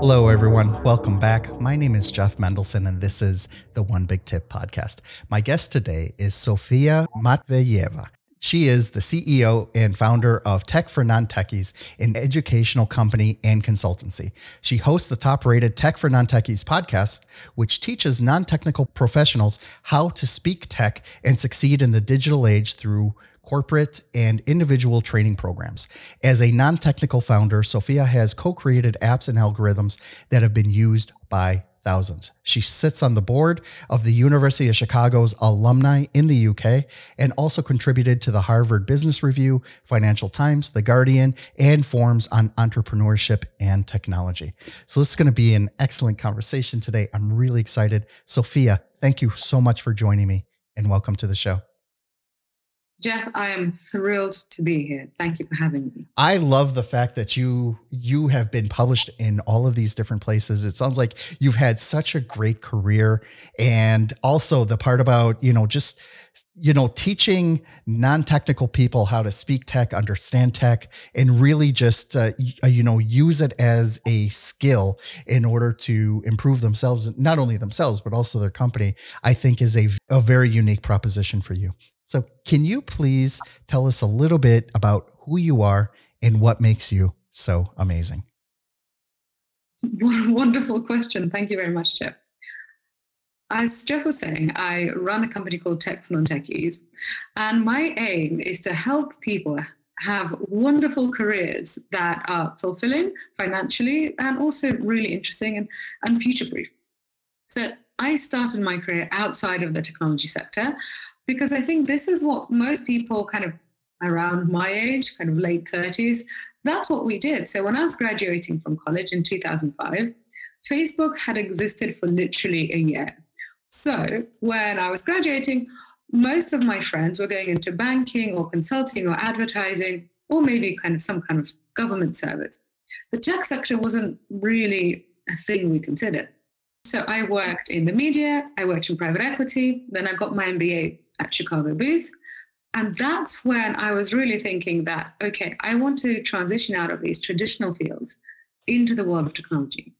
Hello, everyone. Welcome back. My name is Jeff Mendelson, and this is the One Big Tip podcast. My guest today is Sophia Matveeva. She is the CEO and founder of Tech for Non Techies, an educational company and consultancy. She hosts the top rated Tech for Non Techies podcast, which teaches non technical professionals how to speak tech and succeed in the digital age through corporate, and individual training programs. As a non technical founder, Sophia has co created apps and algorithms that have been used by thousands. She sits on the board of the University of Chicago's alumni in the UK and also contributed to the Harvard Business Review, Financial Times, The Guardian, and forums on entrepreneurship and technology. So, this is going to be an excellent conversation today. I'm really excited. Sophia, thank you so much for joining me and welcome to the show. Jeff, I am thrilled to be here. Thank you for having me. I love the fact that you you have been published in all of these different places. It sounds like you've had such a great career and also the part about, you know, just you know, teaching non-technical people how to speak tech, understand tech, and really just uh, uh you know use it as a skill in order to improve themselves, not only themselves but also their company. I think is a a very unique proposition for you. So, can you please tell us a little bit about who you are and what makes you so amazing? Wonderful question. Thank you very much, Jeff. As Jeff was saying, I run a company called Tech for Non-Techies, and my aim is to help people have wonderful careers that are fulfilling financially and also really interesting and, and future-proof. So I started my career outside of the technology sector because I think this is what most people kind of around my age, kind of late 30s, that's what we did. So when I was graduating from college in 2005, Facebook had existed for literally a year. So when I was graduating, most of my friends were going into banking or consulting or advertising or maybe kind of some kind of government service. The tech sector wasn't really a thing we considered. So I worked in the media, I worked in private equity, then I got my MBA at Chicago Booth. And that's when I was really thinking that, okay, I want to transition out of these traditional fields into the world of technology.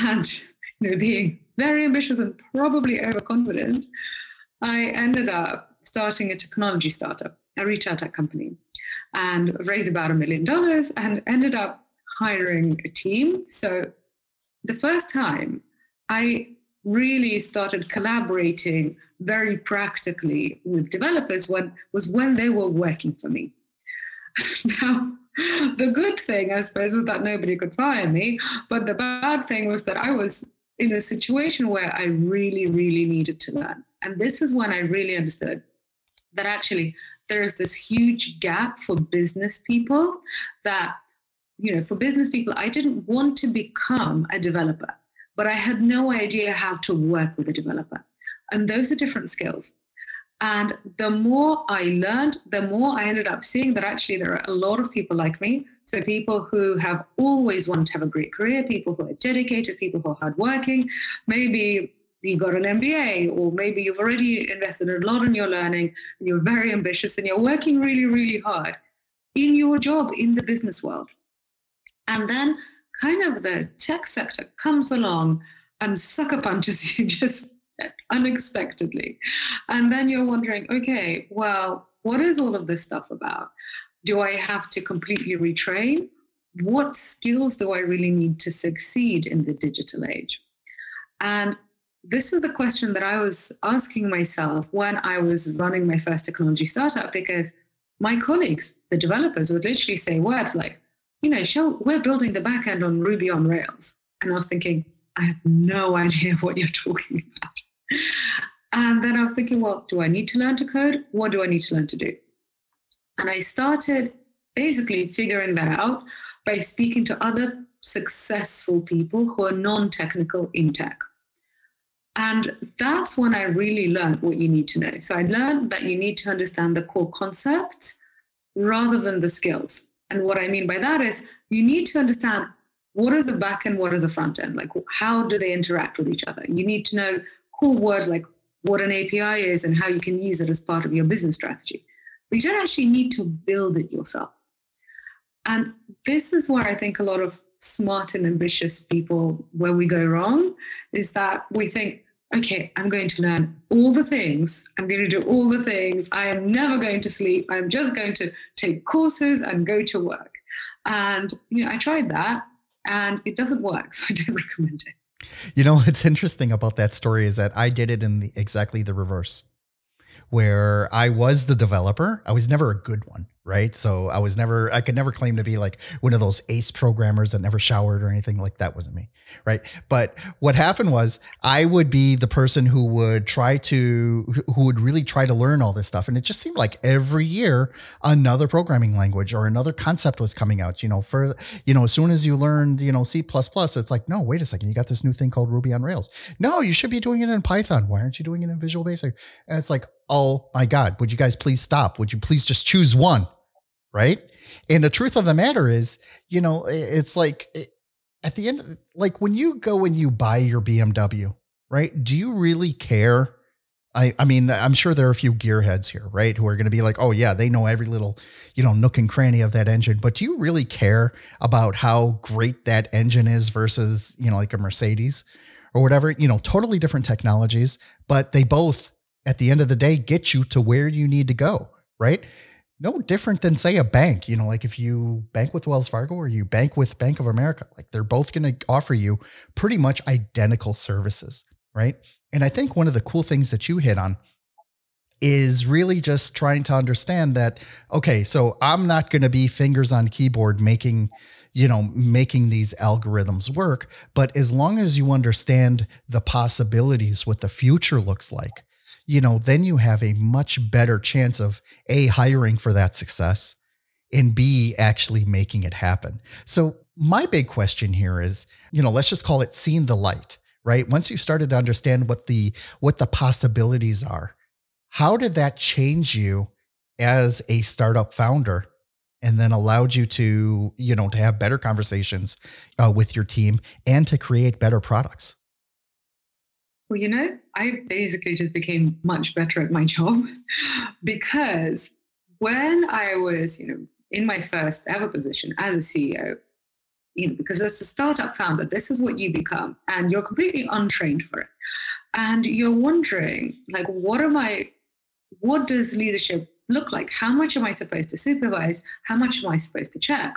And you know, being very ambitious and probably overconfident, I ended up starting a technology startup, a retail tech company, and raised about a million dollars and ended up hiring a team. So the first time I really started collaborating very practically with developers when was when they were working for me. now, the good thing, I suppose, was that nobody could fire me. But the bad thing was that I was in a situation where I really, really needed to learn. And this is when I really understood that actually there is this huge gap for business people that, you know, for business people, I didn't want to become a developer but I had no idea how to work with a developer. And those are different skills. And the more I learned, the more I ended up seeing that actually there are a lot of people like me. So people who have always wanted to have a great career, people who are dedicated, people who are hardworking. Maybe you got an MBA, or maybe you've already invested a lot in your learning, and you're very ambitious, and you're working really, really hard in your job in the business world. And then kind of the tech sector comes along and sucker punches you just unexpectedly. And then you're wondering, okay, well, what is all of this stuff about? Do I have to completely retrain? What skills do I really need to succeed in the digital age? And this is the question that I was asking myself when I was running my first technology startup because my colleagues, the developers, would literally say words like, you know, Shell, we're building the backend on Ruby on Rails. And I was thinking, I have no idea what you're talking about. And then I was thinking, well, do I need to learn to code? What do I need to learn to do? And I started basically figuring that out by speaking to other successful people who are non technical in tech. And that's when I really learned what you need to know. So I learned that you need to understand the core concepts rather than the skills. And what I mean by that is you need to understand what is a back end, what is a front end? Like how do they interact with each other? You need to know cool words like what an API is and how you can use it as part of your business strategy. But you don't actually need to build it yourself. And this is where I think a lot of smart and ambitious people where we go wrong is that we think okay i'm going to learn all the things. I'm going to do all the things. I am never going to sleep. I'm just going to take courses and go to work. And you know i tried that and it doesn't work so i don't recommend it. You know what's interesting about that story is that i did it in the exactly the reverse where I was the developer. I was never a good one, right? So I was never, I could never claim to be like one of those ace programmers that never showered or anything like that. Wasn't me, right? But what happened was I would be the person who would try to, who would really try to learn all this stuff. And it just seemed like every year another programming language or another concept was coming out, you know, for, you know, as soon as you learned, you know, C++, it's like, no, wait a second, you got this new thing called Ruby on Rails. No, you should be doing it in Python. Why aren't you doing it in Visual Basic? And it's like, oh my God, would you guys please stop? Would you please just choose one? Right. And the truth of the matter is, you know, it's like at the end, like when you go and you buy your BMW, right? Do you really care? I, I mean, I'm sure there are a few gearheads here, right? Who are going to be like, oh, yeah, they know every little, you know, nook and cranny of that engine. But do you really care about how great that engine is versus, you know, like a Mercedes or whatever? You know, totally different technologies, but they both at the end of the day get you to where you need to go, right? No different than say a bank, you know, like if you bank with Wells Fargo or you bank with Bank of America, like they're both going to offer you pretty much identical services, right? And I think one of the cool things that you hit on is really just trying to understand that okay, so I'm not going to be fingers on keyboard making you know making these algorithms work but as long as you understand the possibilities what the future looks like you know, then you have a much better chance of A, hiring for that success and B, actually making it happen. So, my big question here is, you know, let's just call it seeing the light, right? Once you started to understand what the what the possibilities are, how did that change you as a startup founder and then allowed you to, you know, to have better conversations uh, with your team and to create better products? Well, you know, I basically just became much better at my job because when I was, you know, in my first ever position as a CEO, you know, because as a startup founder, this is what you become, and you're completely untrained for it. And you're wondering, like, what am I, what does leadership look like? How much am I supposed to supervise? How much am I supposed to check?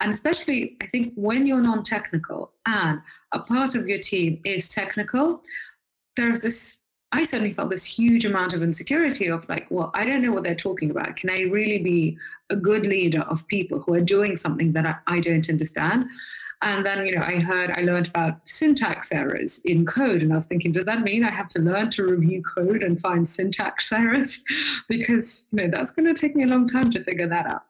And especially, I think when you're non technical and a part of your team is technical, there's this I certainly felt this huge amount of insecurity of like, well, I don't know what they're talking about. Can I really be a good leader of people who are doing something that I, I don't understand? And then, you know, I heard, I learned about syntax errors in code. And I was thinking, does that mean I have to learn to review code and find syntax errors? because, you know, that's going to take me a long time to figure that out.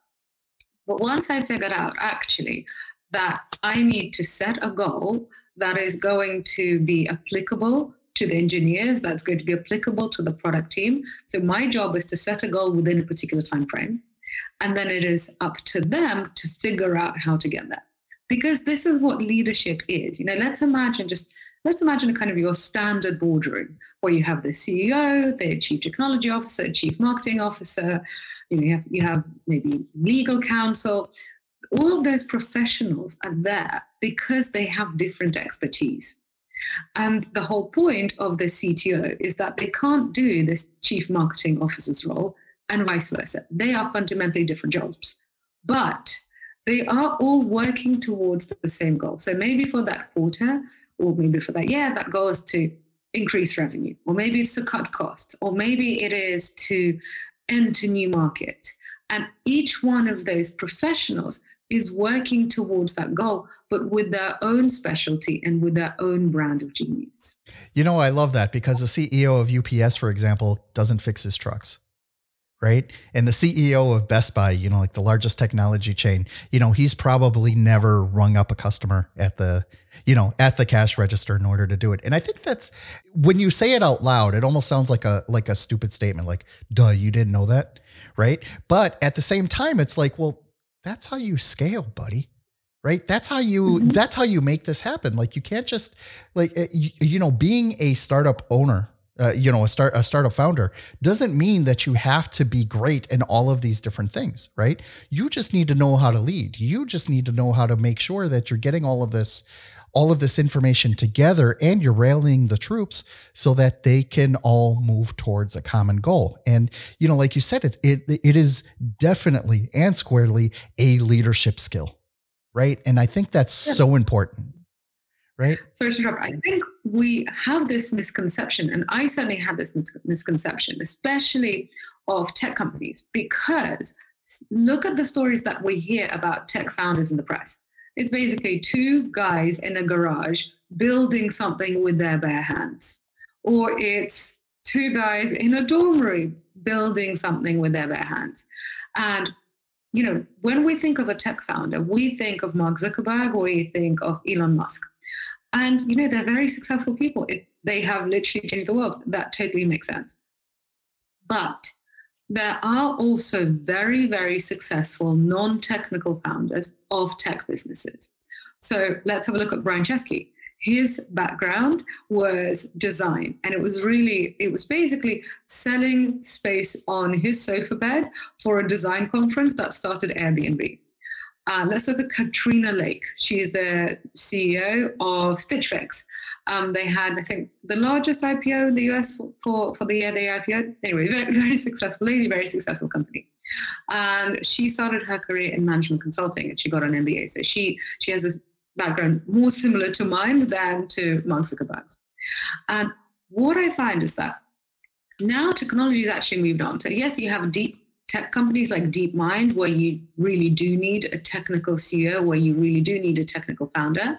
But once I figured out actually that I need to set a goal that is going to be applicable to the engineers that's going to be applicable to the product team. So my job is to set a goal within a particular time frame. And then it is up to them to figure out how to get there. Because this is what leadership is. You know, let's imagine just let's imagine a kind of your standard boardroom where you have the CEO, the chief technology officer, chief marketing officer, you know, you have you have maybe legal counsel. All of those professionals are there because they have different expertise. And the whole point of the CTO is that they can't do this chief marketing officer's role and vice versa. They are fundamentally different jobs, but they are all working towards the same goal. So maybe for that quarter or maybe for that year, that goal is to increase revenue, or maybe it's to cut costs, or maybe it is to enter new markets. And each one of those professionals is working towards that goal, but with their own specialty and with their own brand of genius. You know, I love that because the CEO of UPS, for example, doesn't fix his trucks. Right. And the CEO of Best Buy, you know, like the largest technology chain, you know, he's probably never rung up a customer at the, you know, at the cash register in order to do it. And I think that's when you say it out loud, it almost sounds like a like a stupid statement, like, duh, you didn't know that. Right. But at the same time, it's like, well, that's how you scale, buddy. Right? That's how you mm-hmm. that's how you make this happen. Like you can't just like eh, you, you know, being a startup owner uh, you know, a start a startup founder doesn't mean that you have to be great in all of these different things, right? You just need to know how to lead. You just need to know how to make sure that you're getting all of this all of this information together and you're rallying the troops so that they can all move towards a common goal. And, you know, like you said, it, it, it is definitely and squarely a leadership skill, right? And I think that's yeah. so important. Right. Sorry to interrupt. I think we have this misconception, and I certainly have this misconception, especially of tech companies, because look at the stories that we hear about tech founders in the press. It's basically two guys in a garage building something with their bare hands. Or it's two guys in a dorm room building something with their bare hands. And you know, when we think of a tech founder, we think of Mark Zuckerberg, we think of Elon Musk. And you know, they're very successful people. It, they have literally changed the world. That totally makes sense. But there are also very, very successful non technical founders of tech businesses. So let's have a look at Brian Chesky. His background was design, and it was really, it was basically selling space on his sofa bed for a design conference that started Airbnb. Uh, let's look at Katrina Lake. She is the CEO of Stitch Fix. Um, they had, I think, the largest IPO in the US for, for, for the year they IPO'd. Anyway, very, very successful lady, very successful company. And she started her career in management consulting and she got an MBA. So she, she has this background more similar to mine than to Mark Zuckerberg's. And what I find is that now technology has actually moved on. So, yes, you have deep tech companies like DeepMind, where you really do need a technical CEO, where you really do need a technical founder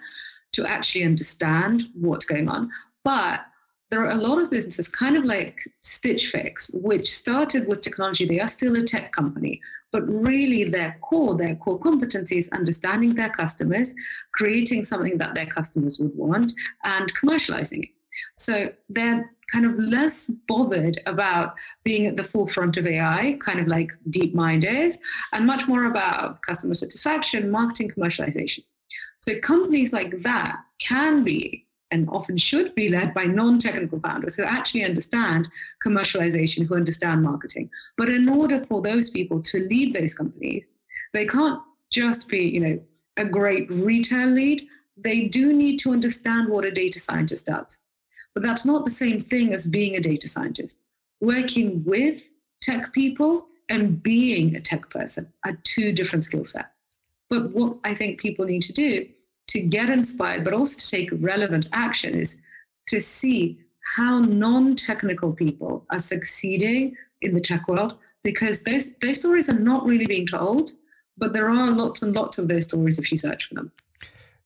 to actually understand what's going on. But there are a lot of businesses, kind of like Stitch Fix, which started with technology. They are still a tech company, but really their core, their core competency is understanding their customers, creating something that their customers would want, and commercializing it. So they're kind of less bothered about being at the forefront of AI, kind of like DeepMind is, and much more about customer satisfaction, marketing, commercialization. So companies like that can be and often should be led by non-technical founders who actually understand commercialization, who understand marketing. But in order for those people to lead those companies, they can't just be, you know, a great retail lead. They do need to understand what a data scientist does. But that's not the same thing as being a data scientist. Working with tech people and being a tech person are two different skill sets. But what I think people need to do to get inspired, but also to take relevant action, is to see how non technical people are succeeding in the tech world because those, those stories are not really being told, but there are lots and lots of those stories if you search for them.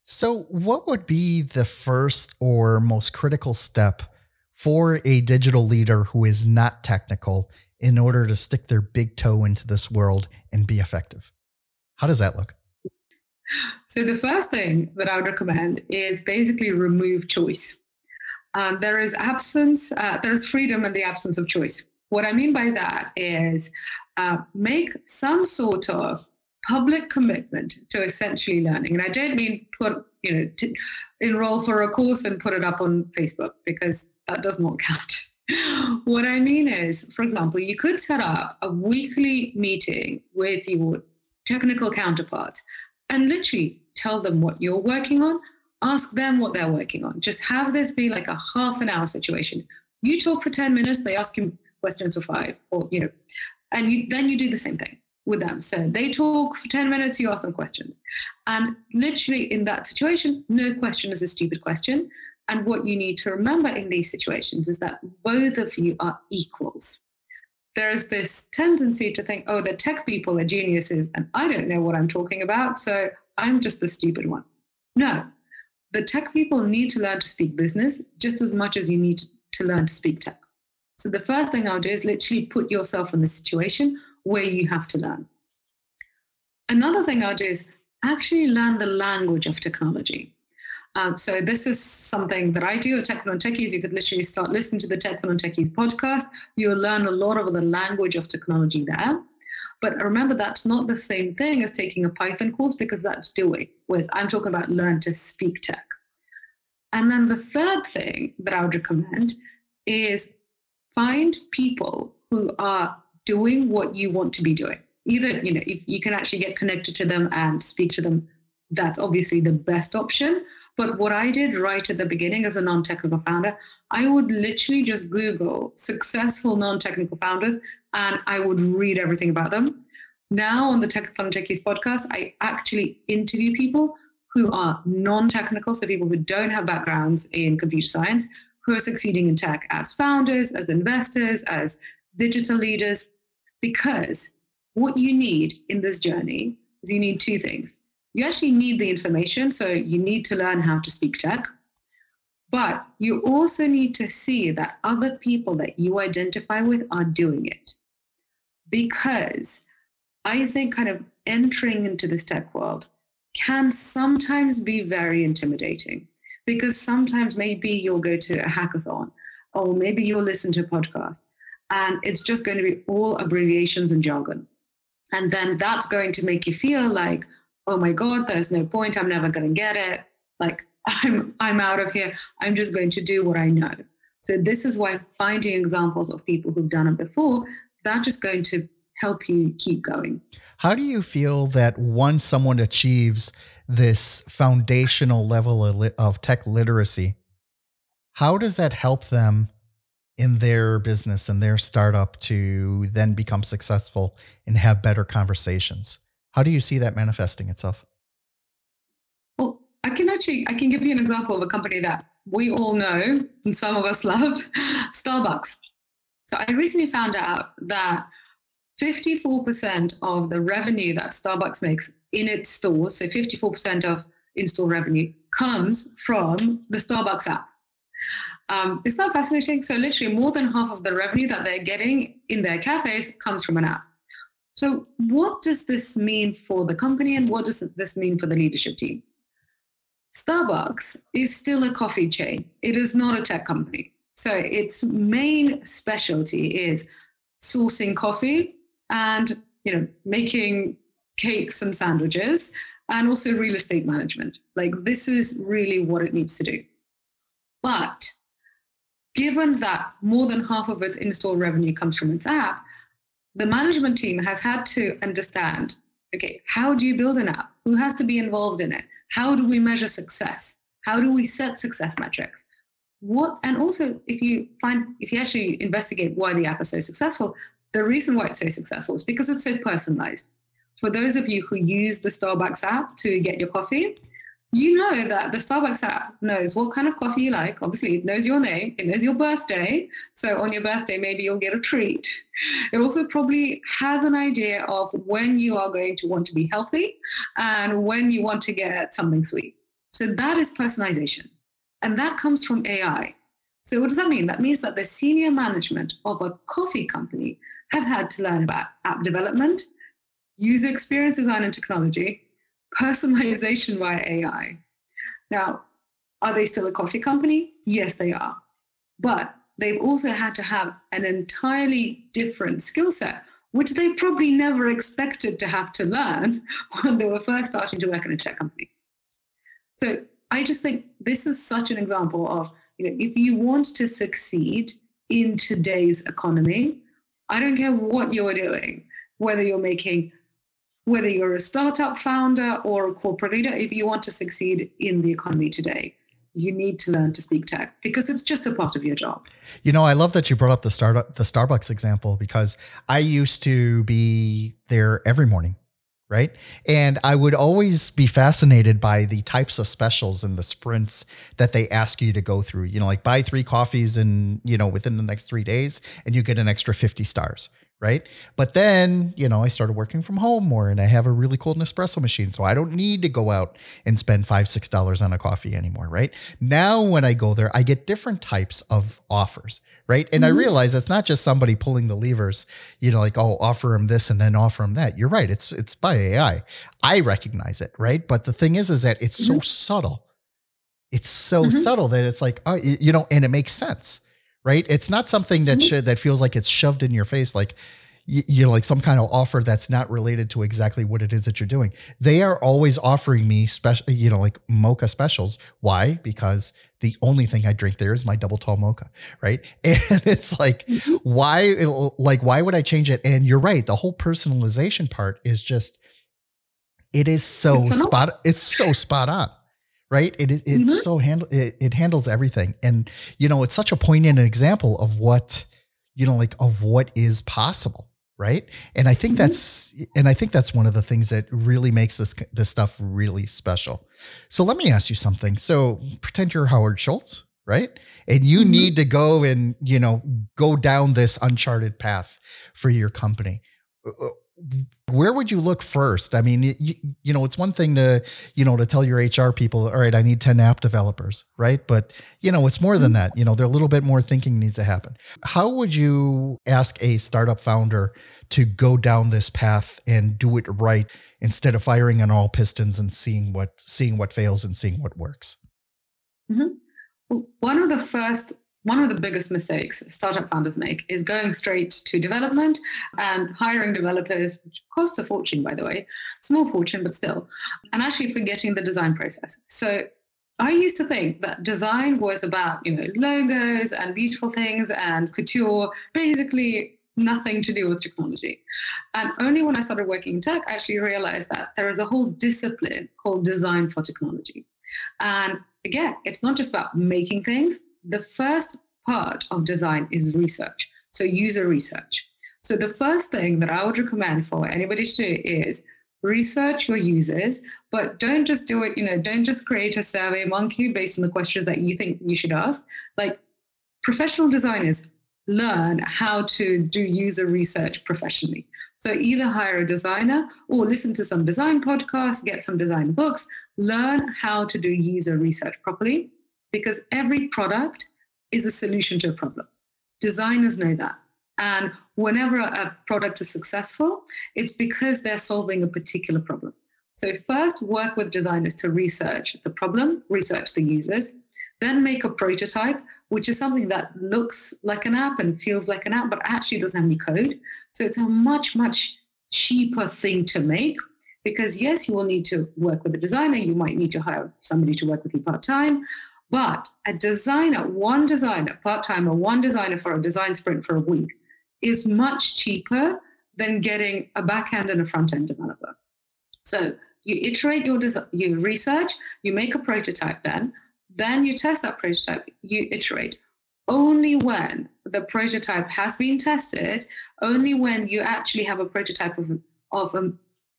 So, what would be the first or most critical step for a digital leader who is not technical in order to stick their big toe into this world and be effective? How does that look? So the first thing that I would recommend is basically remove choice. Um, there is absence, uh, there is freedom in the absence of choice. What I mean by that is uh, make some sort of public commitment to essentially learning. And I don't mean put, you know, enroll for a course and put it up on Facebook because that does not count. what I mean is, for example, you could set up a weekly meeting with your technical counterparts and literally tell them what you're working on, ask them what they're working on. Just have this be like a half an hour situation. You talk for 10 minutes, they ask you questions for five, or, you know, and you, then you do the same thing with them. So they talk for 10 minutes, you ask them questions. And literally in that situation, no question is a stupid question. And what you need to remember in these situations is that both of you are equals. There's this tendency to think, oh, the tech people are geniuses and I don't know what I'm talking about. So I'm just the stupid one. No, the tech people need to learn to speak business just as much as you need to learn to speak tech. So the first thing I'll do is literally put yourself in the situation where you have to learn. Another thing I'll do is actually learn the language of technology. Um, so this is something that I do at Tech for Non-Techies. You could literally start listening to the Tech for Non-Techies podcast. You'll learn a lot of the language of technology there. But remember, that's not the same thing as taking a Python course because that's doing. Whereas I'm talking about learn to speak tech. And then the third thing that I would recommend is find people who are doing what you want to be doing. Either, you know, if you can actually get connected to them and speak to them, that's obviously the best option. But what I did right at the beginning as a non technical founder, I would literally just Google successful non technical founders and I would read everything about them. Now on the Tech for Non-Techies podcast, I actually interview people who are non technical, so people who don't have backgrounds in computer science, who are succeeding in tech as founders, as investors, as digital leaders, because what you need in this journey is you need two things. You actually need the information, so you need to learn how to speak tech, but you also need to see that other people that you identify with are doing it. Because I think kind of entering into this tech world can sometimes be very intimidating because sometimes maybe you'll go to a hackathon or maybe you'll listen to a podcast and it's just going to be all abbreviations and jargon. And then that's going to make you feel like, oh my God, there's no point. I'm never going to get it. Like I'm, I'm out of here. I'm just going to do what I know. So this is why finding examples of people who've done it before, that's just going to help you keep going. How do you feel that once someone achieves this foundational level of, of tech literacy, how does that help them in their business and their startup to then become successful and have better conversations? How do you see that manifesting itself? Well, I can actually I can give you an example of a company that we all know and some of us love, Starbucks. So I recently found out that 54% of the revenue that Starbucks makes in its stores, so 54% of in-store revenue, comes from the Starbucks app. Um, isn't that fascinating? So literally more than half of the revenue that they're getting in their cafes comes from an app. So what does this mean for the company and what does this mean for the leadership team? Starbucks is still a coffee chain. It is not a tech company. So its main specialty is sourcing coffee and you know making cakes and sandwiches and also real estate management like this is really what it needs to do but given that more than half of its in-store revenue comes from its app the management team has had to understand okay how do you build an app? Who has to be involved in it? How do we measure success? How do we set success metrics? What and also if you find if you actually investigate why the app is so successful the reason why it's so successful is because it's so personalized. For those of you who use the Starbucks app to get your coffee, you know that the Starbucks app knows what kind of coffee you like. Obviously, it knows your name, it knows your birthday. So on your birthday, maybe you'll get a treat. It also probably has an idea of when you are going to want to be healthy and when you want to get something sweet. So that is personalization. And that comes from AI. So what does that mean? That means that the senior management of a coffee company have had to learn about app development, user experience design and technology, personalization via AI. Now, are they still a coffee company? Yes, they are. But they've also had to have an entirely different skill set, which they probably never expected to have to learn when they were first starting to work in a tech company. So I just think this is such an example of, you know, if you want to succeed in today's economy, I don't care what you're doing, whether you're making, whether you're a startup founder or a corporate leader, if you want to succeed in the economy today, you need to learn to speak tech because it's just a part of your job. You know, I love that you brought up the startup the Starbucks example because I used to be there every morning right? And I would always be fascinated by the types of specials and the sprints that they ask you to go through. You know, like buy three coffees and, you know, within the next three days and you get an extra 50 stars. Right. But then, you know, I started working from home more and I have a really cool Nespresso machine. So I don't need to go out and spend five, six dollars on a coffee anymore. Right. Now, when I go there, I get different types of offers right? And mm-hmm. I realize it's not just somebody pulling the levers, you know, like oh, offer them this and then offer them that. You're right. It's it's by AI. I recognize it, right? But the thing is, is that it's mm-hmm. so subtle. It's so mm-hmm. subtle that it's like, oh, you know, and it makes sense, right? It's not something that should, that feels like it's shoved in your face, like you know, like some kind of offer that's not related to exactly what it is that you're doing. They are always offering me special, you know, like mocha specials. Why? Because the only thing I drink there is my double tall mocha, right? And it's like, mm-hmm. why, like, why would I change it? And you're right. The whole personalization part is just, it is so spot. It's so spot on, right? It, it it's mm-hmm. so handle it, it handles everything, and you know, it's such a poignant example of what you know, like of what is possible right and i think mm-hmm. that's and i think that's one of the things that really makes this this stuff really special so let me ask you something so pretend you're howard schultz right and you mm-hmm. need to go and you know go down this uncharted path for your company uh, uh, where would you look first? I mean you, you know it's one thing to you know to tell your hr people all right i need 10 app developers right? But you know it's more than mm-hmm. that. You know there a little bit more thinking needs to happen. How would you ask a startup founder to go down this path and do it right instead of firing on all pistons and seeing what seeing what fails and seeing what works? Mm-hmm. one of the first one of the biggest mistakes startup founders make is going straight to development and hiring developers, which costs a fortune, by the way, small fortune, but still, and actually forgetting the design process. So I used to think that design was about, you know, logos and beautiful things and couture, basically nothing to do with technology. And only when I started working in tech, I actually realized that there is a whole discipline called design for technology. And again, it's not just about making things, the first part of design is research. So user research. So the first thing that I would recommend for anybody to do is research your users, but don't just do it, you know, don't just create a survey monkey based on the questions that you think you should ask. Like professional designers learn how to do user research professionally. So either hire a designer or listen to some design podcasts, get some design books, learn how to do user research properly because every product is a solution to a problem. Designers know that. And whenever a product is successful, it's because they're solving a particular problem. So, first work with designers to research the problem, research the users, then make a prototype, which is something that looks like an app and feels like an app, but actually doesn't have any code. So, it's a much, much cheaper thing to make because, yes, you will need to work with a designer. You might need to hire somebody to work with you part time, but a designer, one designer, part time, or one designer for a design sprint for a week is much cheaper than getting a back end and a front end developer. So you iterate your design, you research, you make a prototype then, then you test that prototype, you iterate. Only when the prototype has been tested, only when you actually have a prototype of, of, a,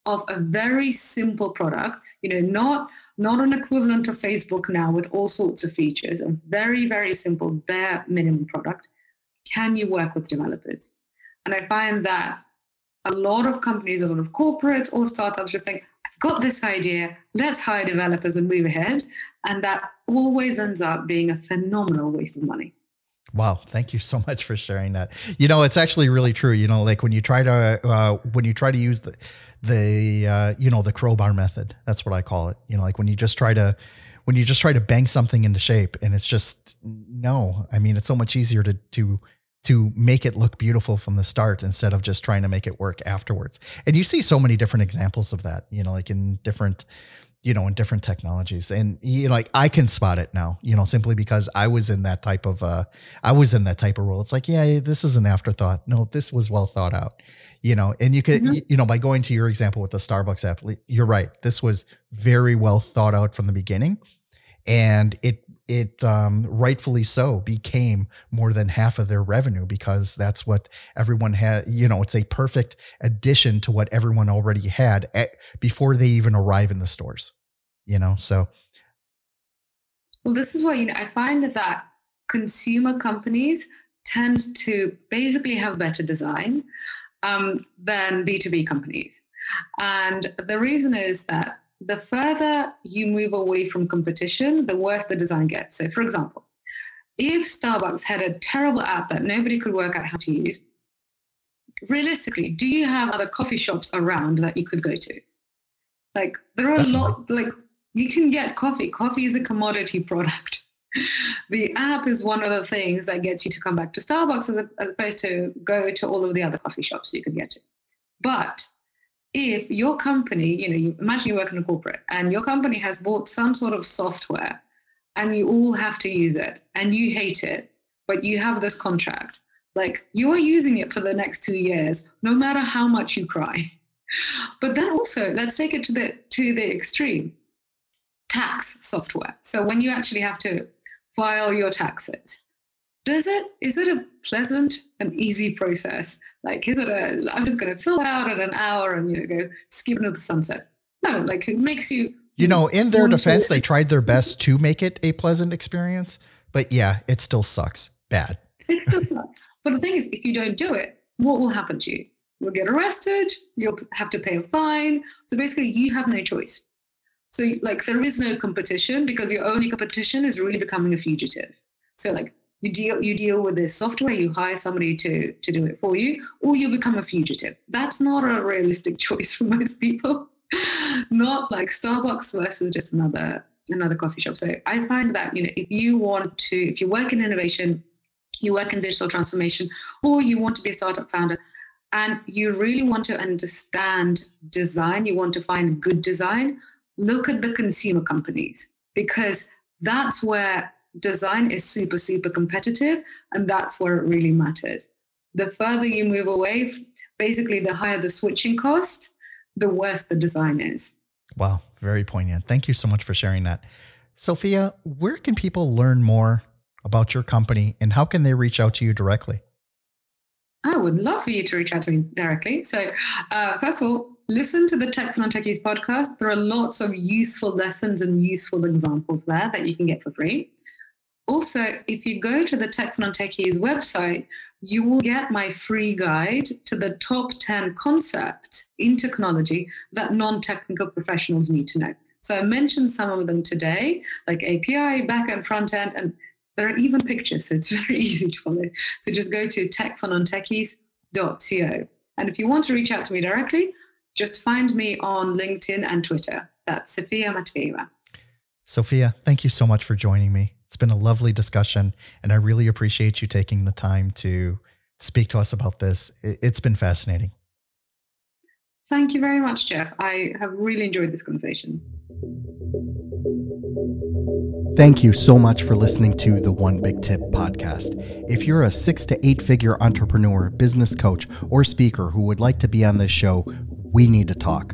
of a very simple product, you know, not not an equivalent of Facebook now with all sorts of features, a very, very simple, bare minimum product. Can you work with developers? And I find that a lot of companies, a lot of corporates or startups just think, I've got this idea, let's hire developers and move ahead. And that always ends up being a phenomenal waste of money. Wow, thank you so much for sharing that. You know, it's actually really true. You know, like when you try to uh, when you try to use the the uh, you know the crowbar method, that's what I call it. You know, like when you just try to when you just try to bang something into shape, and it's just no. I mean, it's so much easier to to to make it look beautiful from the start instead of just trying to make it work afterwards. And you see so many different examples of that. You know, like in different you know, in different technologies. And you know, like I can spot it now, you know, simply because I was in that type of uh I was in that type of role. It's like, yeah, this is an afterthought. No, this was well thought out. You know, and you could mm-hmm. you know, by going to your example with the Starbucks app, you're right. This was very well thought out from the beginning. And it it um, rightfully so became more than half of their revenue because that's what everyone had. You know, it's a perfect addition to what everyone already had at, before they even arrive in the stores. You know, so. Well, this is why you know I find that consumer companies tend to basically have better design um, than B2B companies. And the reason is that the further you move away from competition, the worse the design gets. So, for example, if Starbucks had a terrible app that nobody could work out how to use, realistically, do you have other coffee shops around that you could go to? Like, there are Definitely. a lot, like, you can get coffee. Coffee is a commodity product. the app is one of the things that gets you to come back to Starbucks as, as opposed to go to all of the other coffee shops you could get to. But if your company, you know, you imagine you work in a corporate and your company has bought some sort of software and you all have to use it and you hate it, but you have this contract, like you are using it for the next two years, no matter how much you cry. But then also, let's take it to the to the extreme. Tax software. So when you actually have to file your taxes, does it is it a pleasant and easy process like is it a i'm just going to fill out in an hour and you know go skip into the sunset. No like it makes you you know in their defense to- they tried their best to make it a pleasant experience but yeah it still sucks bad. It still sucks. But the thing is if you don't do it what will happen to you? You'll get arrested you'll have to pay a fine. So basically you have no choice. So like there is no competition because your only competition is really becoming a fugitive. So like you deal you deal with the software you hire somebody to to do it for you or you become a fugitive. That's not a realistic choice for most people. Not like starbucks versus just another another coffee shop. So i find that you know if you want to if you work in innovation you work in digital transformation or you want to be a startup founder and you really want to understand design you want to find good design look at the consumer companies because that's where design is super, super competitive, and that's where it really matters. The further you move away, basically, the higher the switching cost, the worse the design is. Wow, very poignant. Thank you so much for sharing that. Sophia, where can people learn more about your company and how can they reach out to you directly? I would love for you to reach out to me directly. So, uh, first of all, listen to the Tech for Non-Techies podcast. There are lots of useful lessons and useful examples there that you can get for free. Also, if you go to the Tech for Non-Techies website, you will get my free guide to the top 10 concepts in technology that non-technical professionals need to know. So I mentioned some of them today, like API, backend, front end, and there are even pictures, so it's very easy to follow. So just go to techfornontechies.co. And if you want to reach out to me directly, just find me on LinkedIn and Twitter. That's Sophia Matveeva. Sophia, thank you so much for joining me. It's been a lovely discussion, and I really appreciate you taking the time to speak to us about this. It's been fascinating. Thank you very much, Jeff. I have really enjoyed this conversation. Thank you so much for listening to the One Big Tip podcast. If you're a six to eight figure entrepreneur, business coach, or speaker who would like to be on this show, we need to talk.